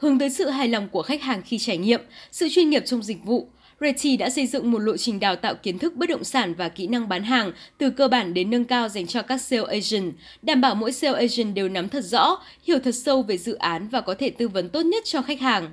Hướng tới sự hài lòng của khách hàng khi trải nghiệm, sự chuyên nghiệp trong dịch vụ, Reti đã xây dựng một lộ trình đào tạo kiến thức bất động sản và kỹ năng bán hàng từ cơ bản đến nâng cao dành cho các sales agent, đảm bảo mỗi sales agent đều nắm thật rõ, hiểu thật sâu về dự án và có thể tư vấn tốt nhất cho khách hàng.